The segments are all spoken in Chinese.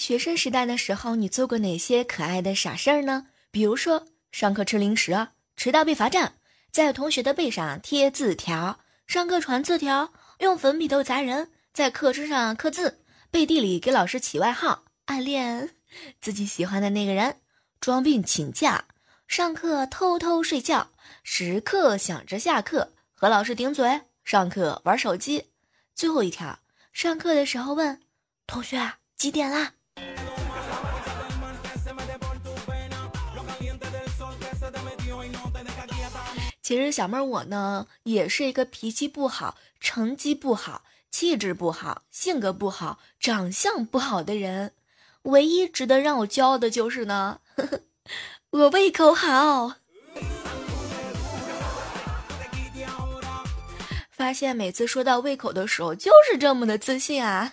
学生时代的时候，你做过哪些可爱的傻事儿呢？比如说，上课吃零食，迟到被罚站，在同学的背上贴字条，上课传字条，用粉笔头砸人，在课桌上刻字，背地里给老师起外号，暗恋自己喜欢的那个人，装病请假，上课偷偷睡觉，时刻想着下课，和老师顶嘴，上课玩手机。最后一条，上课的时候问同学。几点啦？其实小妹儿我呢，也是一个脾气不好、成绩不好、气质不好、性格不好、长相不好的人。唯一值得让我骄傲的就是呢，呵 呵我胃口好。发现每次说到胃口的时候，就是这么的自信啊。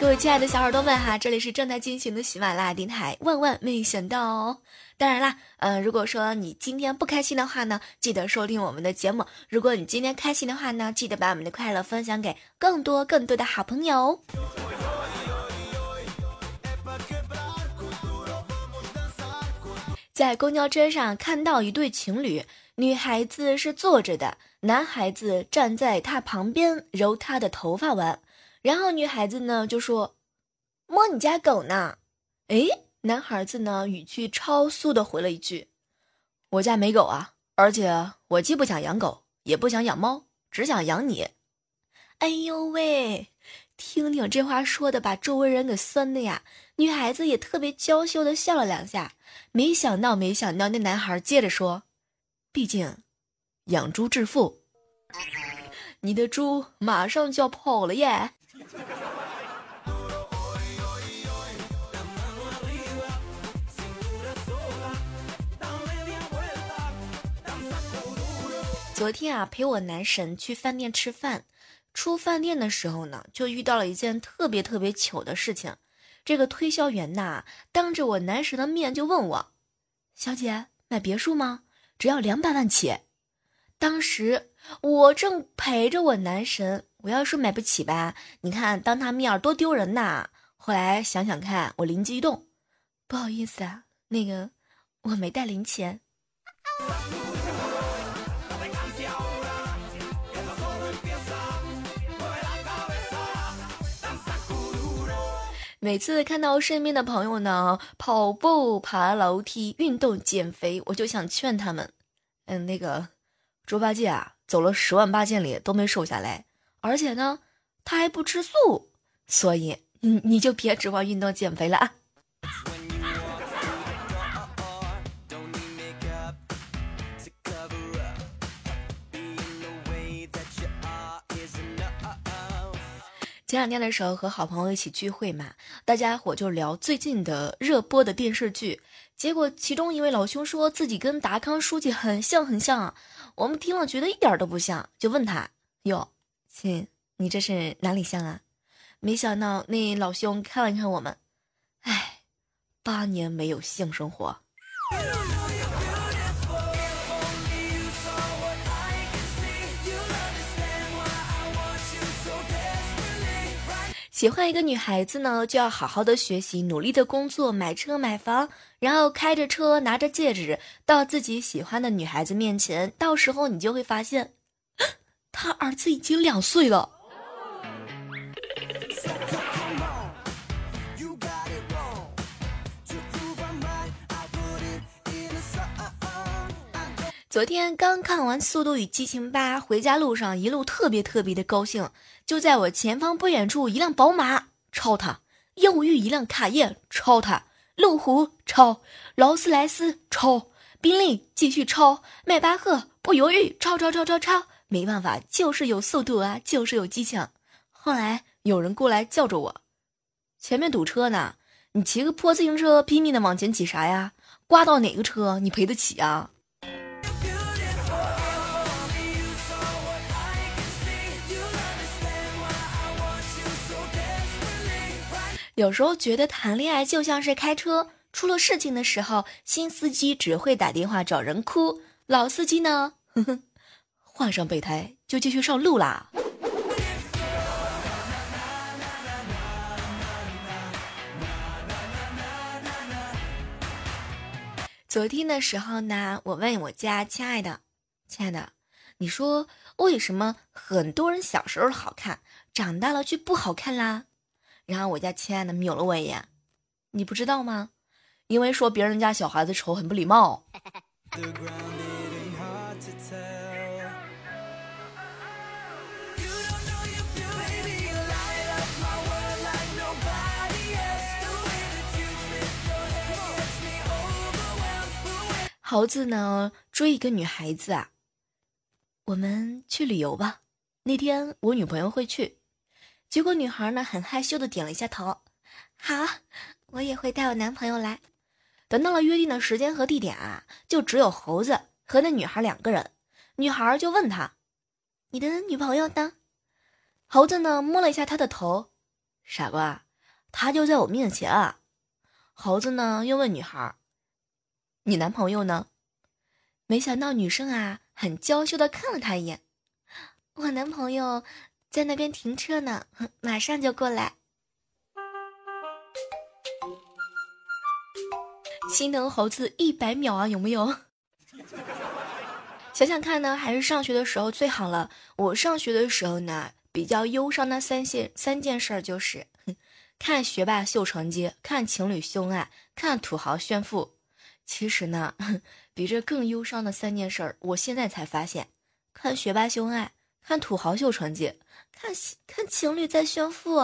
各位亲爱的小耳朵们哈，这里是正在进行的喜马拉雅电台。万万没想到哦！当然啦，嗯，如果说你今天不开心的话呢，记得收听我们的节目；如果你今天开心的话呢，记得把我们的快乐分享给更多更多的好朋友。在公交车上看到一对情侣，女孩子是坐着的，男孩子站在她旁边揉她的头发玩。然后女孩子呢就说：“摸你家狗呢？”哎，男孩子呢语气超速的回了一句：“我家没狗啊，而且我既不想养狗，也不想养猫，只想养你。”哎呦喂，听听这话说的，把周围人给酸的呀。女孩子也特别娇羞的笑了两下。没想到，没想到，那男孩接着说：“毕竟，养猪致富，你的猪马上就要跑了耶。”昨天啊，陪我男神去饭店吃饭，出饭店的时候呢，就遇到了一件特别特别糗的事情。这个推销员呐，当着我男神的面就问我：“小姐，买别墅吗？只要两百万起。”当时我正陪着我男神，我要是买不起吧，你看当他面儿多丢人呐。后来想想看，我灵机一动，不好意思啊，那个我没带零钱。每次看到身边的朋友呢跑步、爬楼梯、运动、减肥，我就想劝他们，嗯，那个。猪八戒啊，走了十万八千里都没瘦下来，而且呢，他还不吃素，所以你你就别指望运动减肥了啊。前两天的时候和好朋友一起聚会嘛，大家伙就聊最近的热播的电视剧，结果其中一位老兄说自己跟达康书记很像很像，我们听了觉得一点都不像，就问他哟，亲，你这是哪里像啊？没想到那老兄看了看我们，哎，八年没有性生活。喜欢一个女孩子呢，就要好好的学习，努力的工作，买车买房，然后开着车，拿着戒指，到自己喜欢的女孩子面前，到时候你就会发现，他儿子已经两岁了。昨天刚看完《速度与激情八》，回家路上一路特别特别的高兴。就在我前方不远处，一辆宝马超他，又遇一辆卡宴超他，路虎超，劳斯莱斯超，宾利继续超，迈巴赫不犹豫超超超超超。没办法，就是有速度啊，就是有激情。后来有人过来叫着我，前面堵车呢，你骑个破自行车拼命的往前挤啥呀？刮到哪个车你赔得起啊？有时候觉得谈恋爱就像是开车，出了事情的时候，新司机只会打电话找人哭，老司机呢，哼哼，换上备胎就继续上路啦。昨天的时候呢，我问我家亲爱的，亲爱的，你说为什么很多人小时候好看，长大了却不好看啦？然后我家亲爱的瞄了我一眼，你不知道吗？因为说别人家小孩子丑，很不礼貌。猴子呢追一个女孩子啊，我们去旅游吧。那天我女朋友会去，结果女孩呢很害羞的点了一下头。好，我也会带我男朋友来。等到了约定的时间和地点啊，就只有猴子和那女孩两个人。女孩就问他：“你的女朋友呢？”猴子呢摸了一下他的头，傻瓜，他就在我面前啊。猴子呢又问女孩。你男朋友呢？没想到女生啊，很娇羞的看了他一眼。我男朋友在那边停车呢，马上就过来。心疼猴子一百秒啊，有没有？想想看呢，还是上学的时候最好了。我上学的时候呢，比较忧伤的三件三件事就是：看学霸秀成绩，看情侣秀恩爱，看土豪炫富。其实呢，比这更忧伤的三件事儿，我现在才发现：看学霸秀恩爱，看土豪秀成绩，看看情侣在炫富。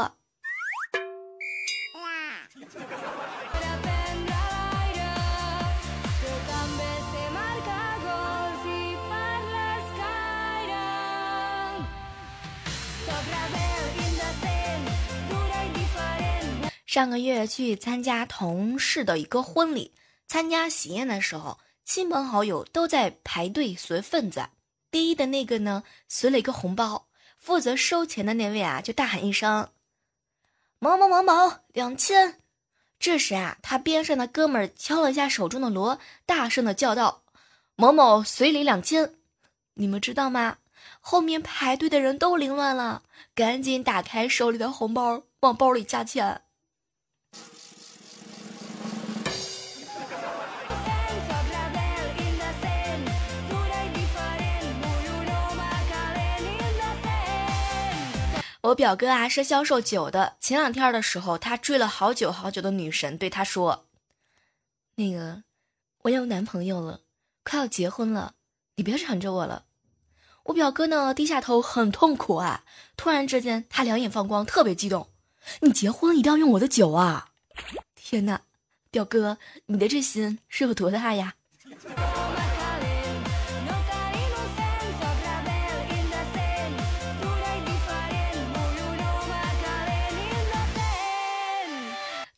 上个月去参加同事的一个婚礼。参加喜宴的时候，亲朋好友都在排队随份子。第一的那个呢，随了一个红包，负责收钱的那位啊，就大喊一声：“某某某某，两千。”这时啊，他边上的哥们儿敲了一下手中的锣，大声的叫道：“某某随礼两千。”你们知道吗？后面排队的人都凌乱了，赶紧打开手里的红包，往包里加钱。我表哥啊是销售酒的，前两天的时候，他追了好久好久的女神，对他说：“那个，我有男朋友了，快要结婚了，你别缠着我了。”我表哥呢低下头，很痛苦啊。突然之间，他两眼放光，特别激动：“你结婚一定要用我的酒啊！”天哪，表哥，你的这心是有多大呀？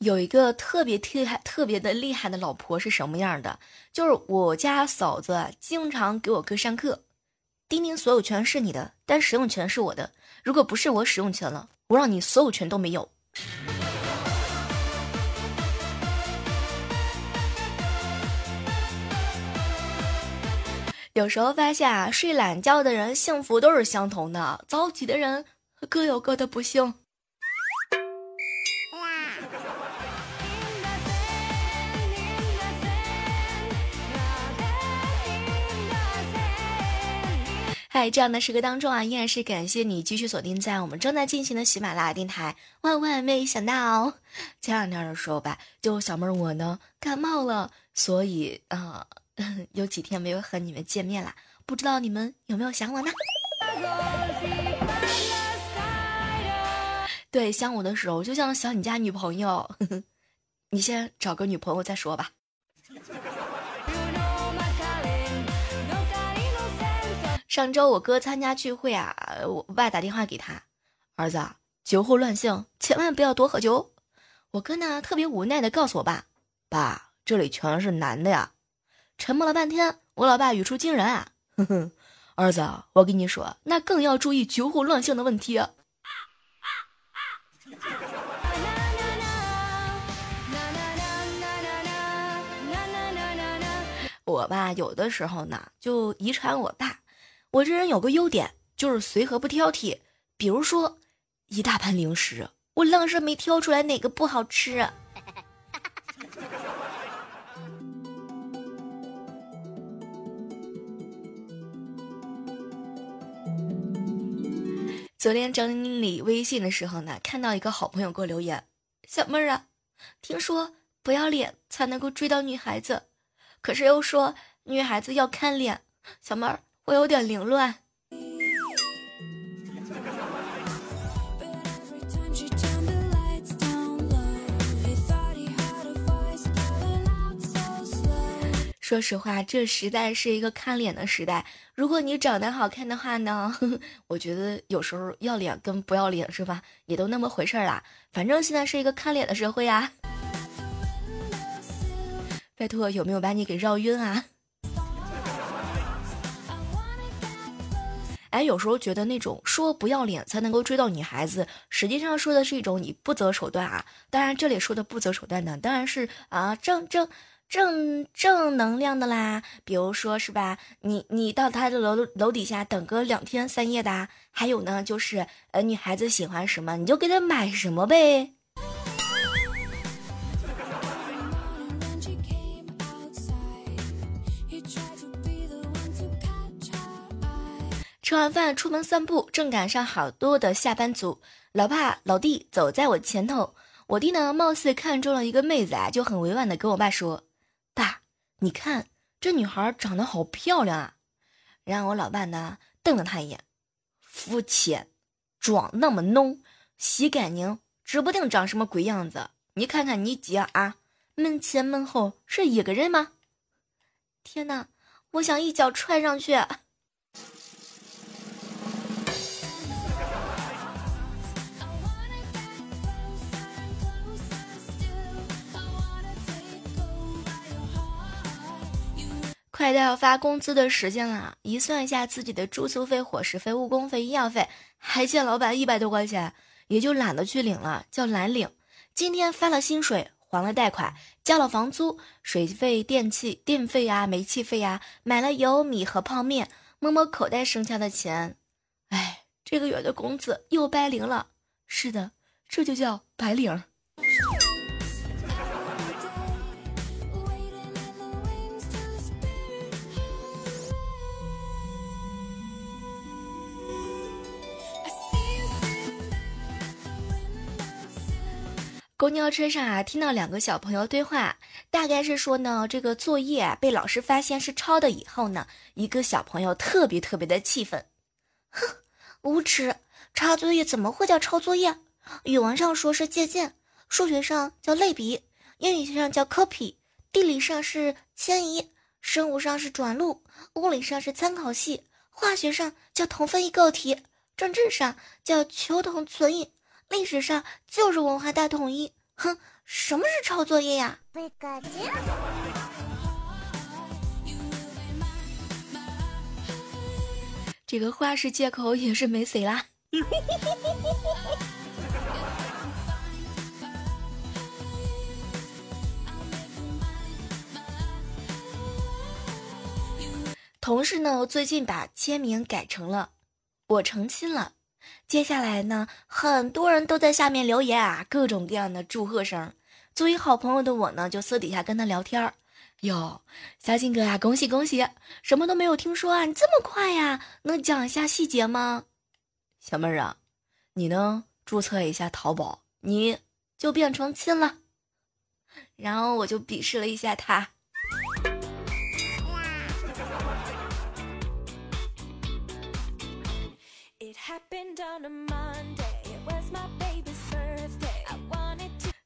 有一个特别厉害、特别的厉害的老婆是什么样的？就是我家嫂子经常给我哥上课，丁丁所有权是你的，但使用权是我的。如果不是我使用权了，我让你所有权都没有。有时候发现啊，睡懒觉的人幸福都是相同的，早起的人各有各的不幸。在这样的时刻当中啊，依然是感谢你继续锁定在我们正在进行的喜马拉雅电台。万万没想到，前两天的时候吧，就小妹儿我呢感冒了，所以啊，有几天没有和你们见面了。不知道你们有没有想我呢？对，想我的时候就像想你家女朋友，你先找个女朋友再说吧。上周我哥参加聚会啊，我爸打电话给他，儿子酒后乱性，千万不要多喝酒。我哥呢特别无奈的告诉我爸，爸这里全是男的呀。沉默了半天，我老爸语出惊人啊，哼哼，儿子，我跟你说，那更要注意酒后乱性的问题。我吧有的时候呢就遗传我爸。我这人有个优点，就是随和不挑剔。比如说，一大盘零食，我愣是没挑出来哪个不好吃、啊。昨天整理微信的时候呢，看到一个好朋友给我留言：“小妹儿啊，听说不要脸才能够追到女孩子，可是又说女孩子要看脸。小妹儿，我有点凌乱。说实话，这时代是一个看脸的时代。如果你长得好看的话呢，我觉得有时候要脸跟不要脸是吧，也都那么回事儿啦。反正现在是一个看脸的社会啊。拜托，有没有把你给绕晕啊？哎，有时候觉得那种说不要脸才能够追到女孩子，实际上说的是一种你不择手段啊。当然，这里说的不择手段呢，当然是啊正正。正正能量的啦，比如说是吧，你你到他的楼楼底下等个两天三夜的，还有呢，就是呃，女孩子喜欢什么，你就给她买什么呗。吃完饭出门散步，正赶上好多的下班族，老爸老弟走在我前头，我弟呢貌似看中了一个妹子啊，就很委婉的跟我爸说。爸，你看这女孩长得好漂亮啊！然后我老爸呢瞪了他一眼，肤浅，妆那么浓，洗干净，指不定长什么鬼样子。你看看你姐啊，门前门后是一个人吗？天哪，我想一脚踹上去。快到要发工资的时间了，一算一下自己的住宿费、伙食费、误工费、医药费，还欠老板一百多块钱，也就懒得去领了，叫懒领。今天发了薪水，还了贷款，交了房租、水费、电气、电费呀、煤气费呀，买了油米和泡面，摸摸口袋剩下的钱，哎，这个月的工资又白领了。是的，这就叫白领。公交车上啊，听到两个小朋友对话，大概是说呢，这个作业被老师发现是抄的以后呢，一个小朋友特别特别的气愤，哼，无耻！抄作业怎么会叫抄作业？语文上说是借鉴，数学上叫类比，英语上叫 copy，地理上是迁移，生物上是转录，物理上是参考系，化学上叫同分异构体，政治上叫求同存异。历史上就是文化大统一，哼，什么是抄作业呀？这个话是借口也是没谁啦。同事呢，最近把签名改成了“我成亲了”。接下来呢，很多人都在下面留言啊，各种各样的祝贺声。作为好朋友的我呢，就私底下跟他聊天儿。哟，小金哥呀，恭喜恭喜！什么都没有听说啊，你这么快呀？能讲一下细节吗？小妹儿啊，你呢？注册一下淘宝，你就变成亲了。然后我就鄙视了一下他。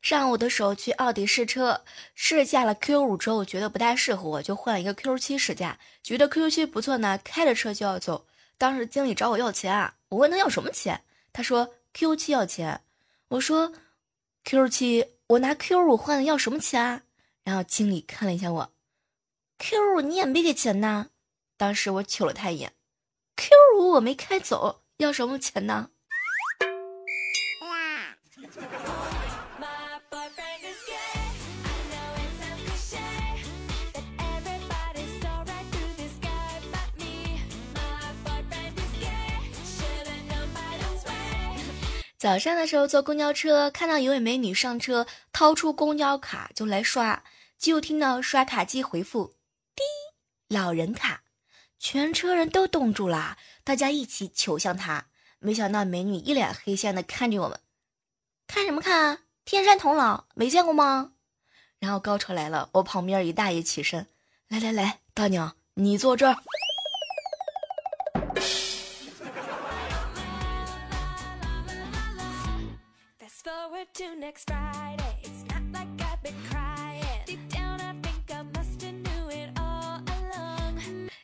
上午的时候去奥迪试车，试驾了 Q 五之后，觉得不太适合我，就换了一个 Q 七试驾，觉得 Q 七不错呢，开着车就要走。当时经理找我要钱啊，我问他要什么钱，他说 Q 七要钱，我说 Q 七我拿 Q 五换的要什么钱啊？然后经理看了一下我，Q 五你也没给钱呐。当时我瞅了他一眼，Q 五我没开走。要什么钱呢？早上的时候坐公交车，看到一位美女上车，掏出公交卡就来刷，就听到刷卡机回复：“滴，老人卡。”全车人都冻住了，大家一起求向他。没想到美女一脸黑线的看着我们，看什么看？天山童姥没见过吗？然后高潮来了，我旁边一大爷起身，来来来，大娘你坐这儿。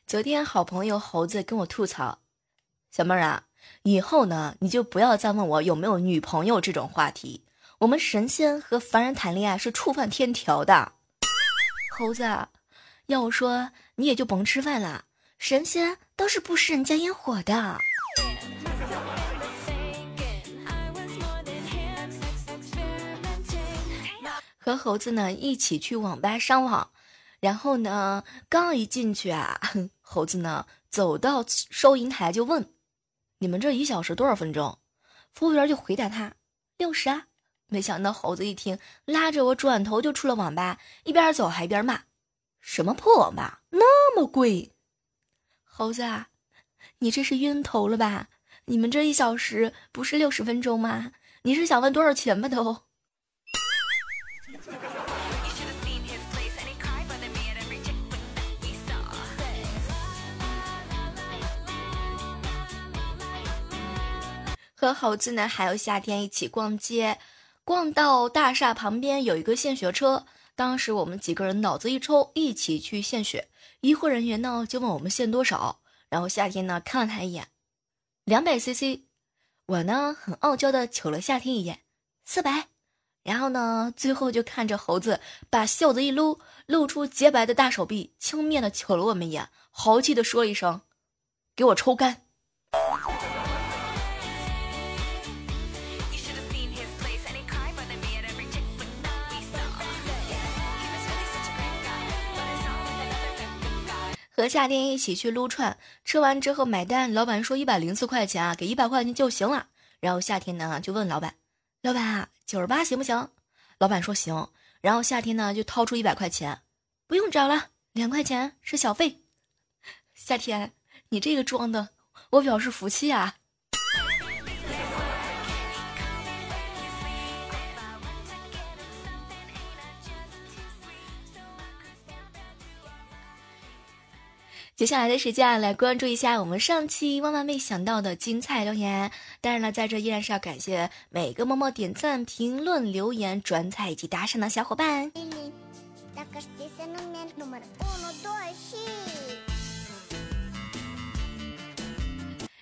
昨天好朋友猴子跟我吐槽，小妹儿啊，以后呢你就不要再问我有没有女朋友这种话题。我们神仙和凡人谈恋爱是触犯天条的。猴子，要我说你也就甭吃饭了，神仙都是不食人间烟火的。和猴子呢一起去网吧上网，然后呢刚一进去啊，猴子呢走到收银台就问：“你们这一小时多少分钟？”服务员就回答他：“六十啊。”没想到猴子一听，拉着我转头就出了网吧，一边走还一边骂：“什么破网吧，那么贵！”猴子，啊，你这是晕头了吧？你们这一小时不是六十分钟吗？你是想问多少钱吧都？和猴子呢，还有夏天一起逛街，逛到大厦旁边有一个献血车，当时我们几个人脑子一抽，一起去献血。医护人员呢就问我们献多少，然后夏天呢看了他一眼，两百 CC，我呢很傲娇的瞅了夏天一眼，四百，然后呢最后就看着猴子把袖子一撸，露出洁白的大手臂，轻蔑的瞅了我们一眼，豪气的说一声：“给我抽干。”和夏天一起去撸串，吃完之后买单，老板说一百零四块钱啊，给一百块钱就行了。然后夏天呢就问老板：“老板啊，九十八行不行？”老板说行。然后夏天呢就掏出一百块钱，不用找了，两块钱是小费。夏天，你这个装的，我表示服气啊。接下来的时间来关注一下我们上期万万没想到的精彩留言。当然了，在这依然是要感谢每个默默点赞、评论、留言、转采以及打赏的小伙伴。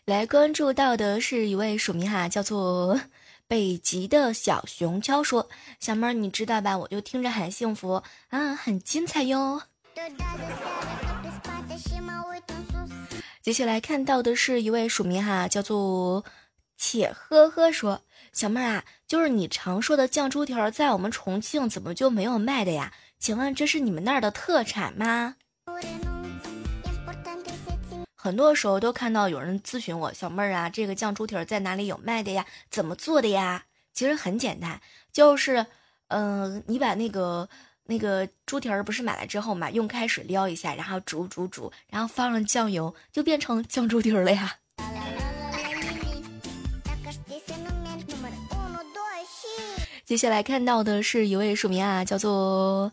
来关注到的是一位署名哈，叫做北极的小熊敲说：“小妹儿，你知道吧？我就听着很幸福啊，很精彩哟。”接下来看到的是一位署名哈，叫做且呵呵说：“小妹儿啊，就是你常说的酱猪蹄儿，在我们重庆怎么就没有卖的呀？请问这是你们那儿的特产吗？”很多时候都看到有人咨询我，小妹儿啊，这个酱猪蹄儿在哪里有卖的呀？怎么做的呀？其实很简单，就是，嗯，你把那个。那个猪蹄儿不是买来之后嘛，用开水撩一下，然后煮煮煮，然后放上酱油，就变成酱猪蹄儿了呀。接下来看到的是一位署名啊，叫做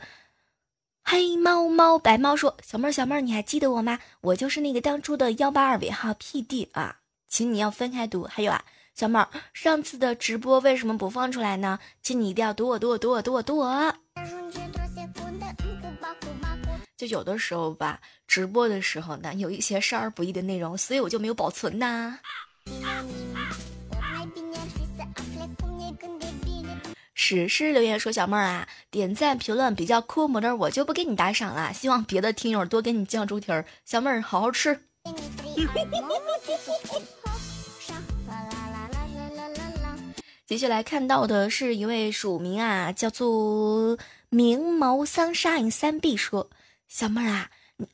黑猫猫白猫说：“小妹儿小妹儿，你还记得我吗？我就是那个当初的幺八二尾号 PD 啊，请你要分开读。还有啊，小妹儿，上次的直播为什么不放出来呢？请你一定要读我读我读我读我读我。”就有的时候吧，直播的时候呢，有一些少儿不宜的内容，所以我就没有保存呐。史诗留言说：“小妹儿啊，点赞评论比较酷模的，我就不给你打赏了。希望别的听友多给你酱猪蹄儿，小妹儿好好吃。”接下来看到的是一位署名啊，叫做明眸桑沙影三 B 说。小妹儿啊，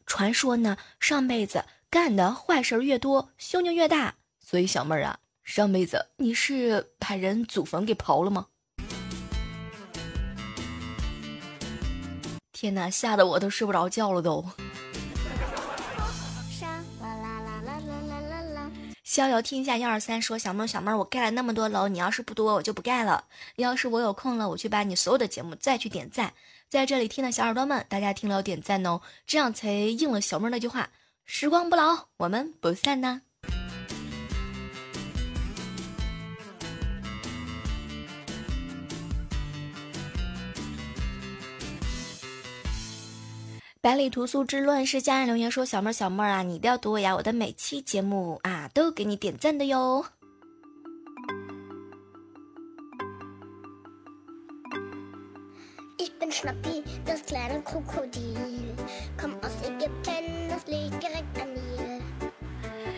传说呢，上辈子干的坏事越多，凶就越大。所以小妹儿啊，上辈子你是把人祖坟给刨了吗？天哪，吓得我都睡不着觉了都。逍遥听一下幺二三说小妹儿小妹儿，我盖了那么多楼，你要是不多，我就不盖了。要是我有空了，我去把你所有的节目再去点赞。在这里听的小耳朵们，大家听了点赞哦，这样才应了小妹儿那句话：时光不老，我们不散呢。百里屠苏之乱世家人留言说：“小妹儿，小妹儿啊，你一定要读我呀！我的每期节目啊，都给你点赞的哟。”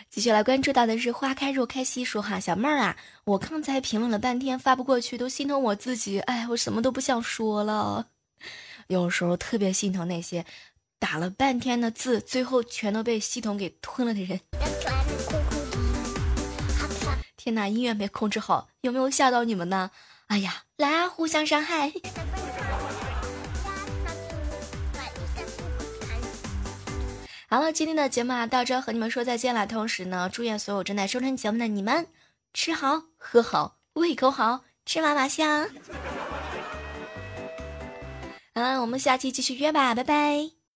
继续来关注到的是花开若开西说哈，小妹儿啊，我刚才评论了半天发不过去，都心疼我自己，哎，我什么都不想说了。有时候特别心疼那些。打了半天的字，最后全都被系统给吞了的人。天哪，音乐没控制好，有没有吓到你们呢？哎呀，来啊，互相伤害。好了，今天的节目啊，到这和你们说再见了。同时呢，祝愿所有正在收听节目的你们吃好喝好，胃口好，吃嘛嘛香。好了，我们下期继续约吧，拜拜。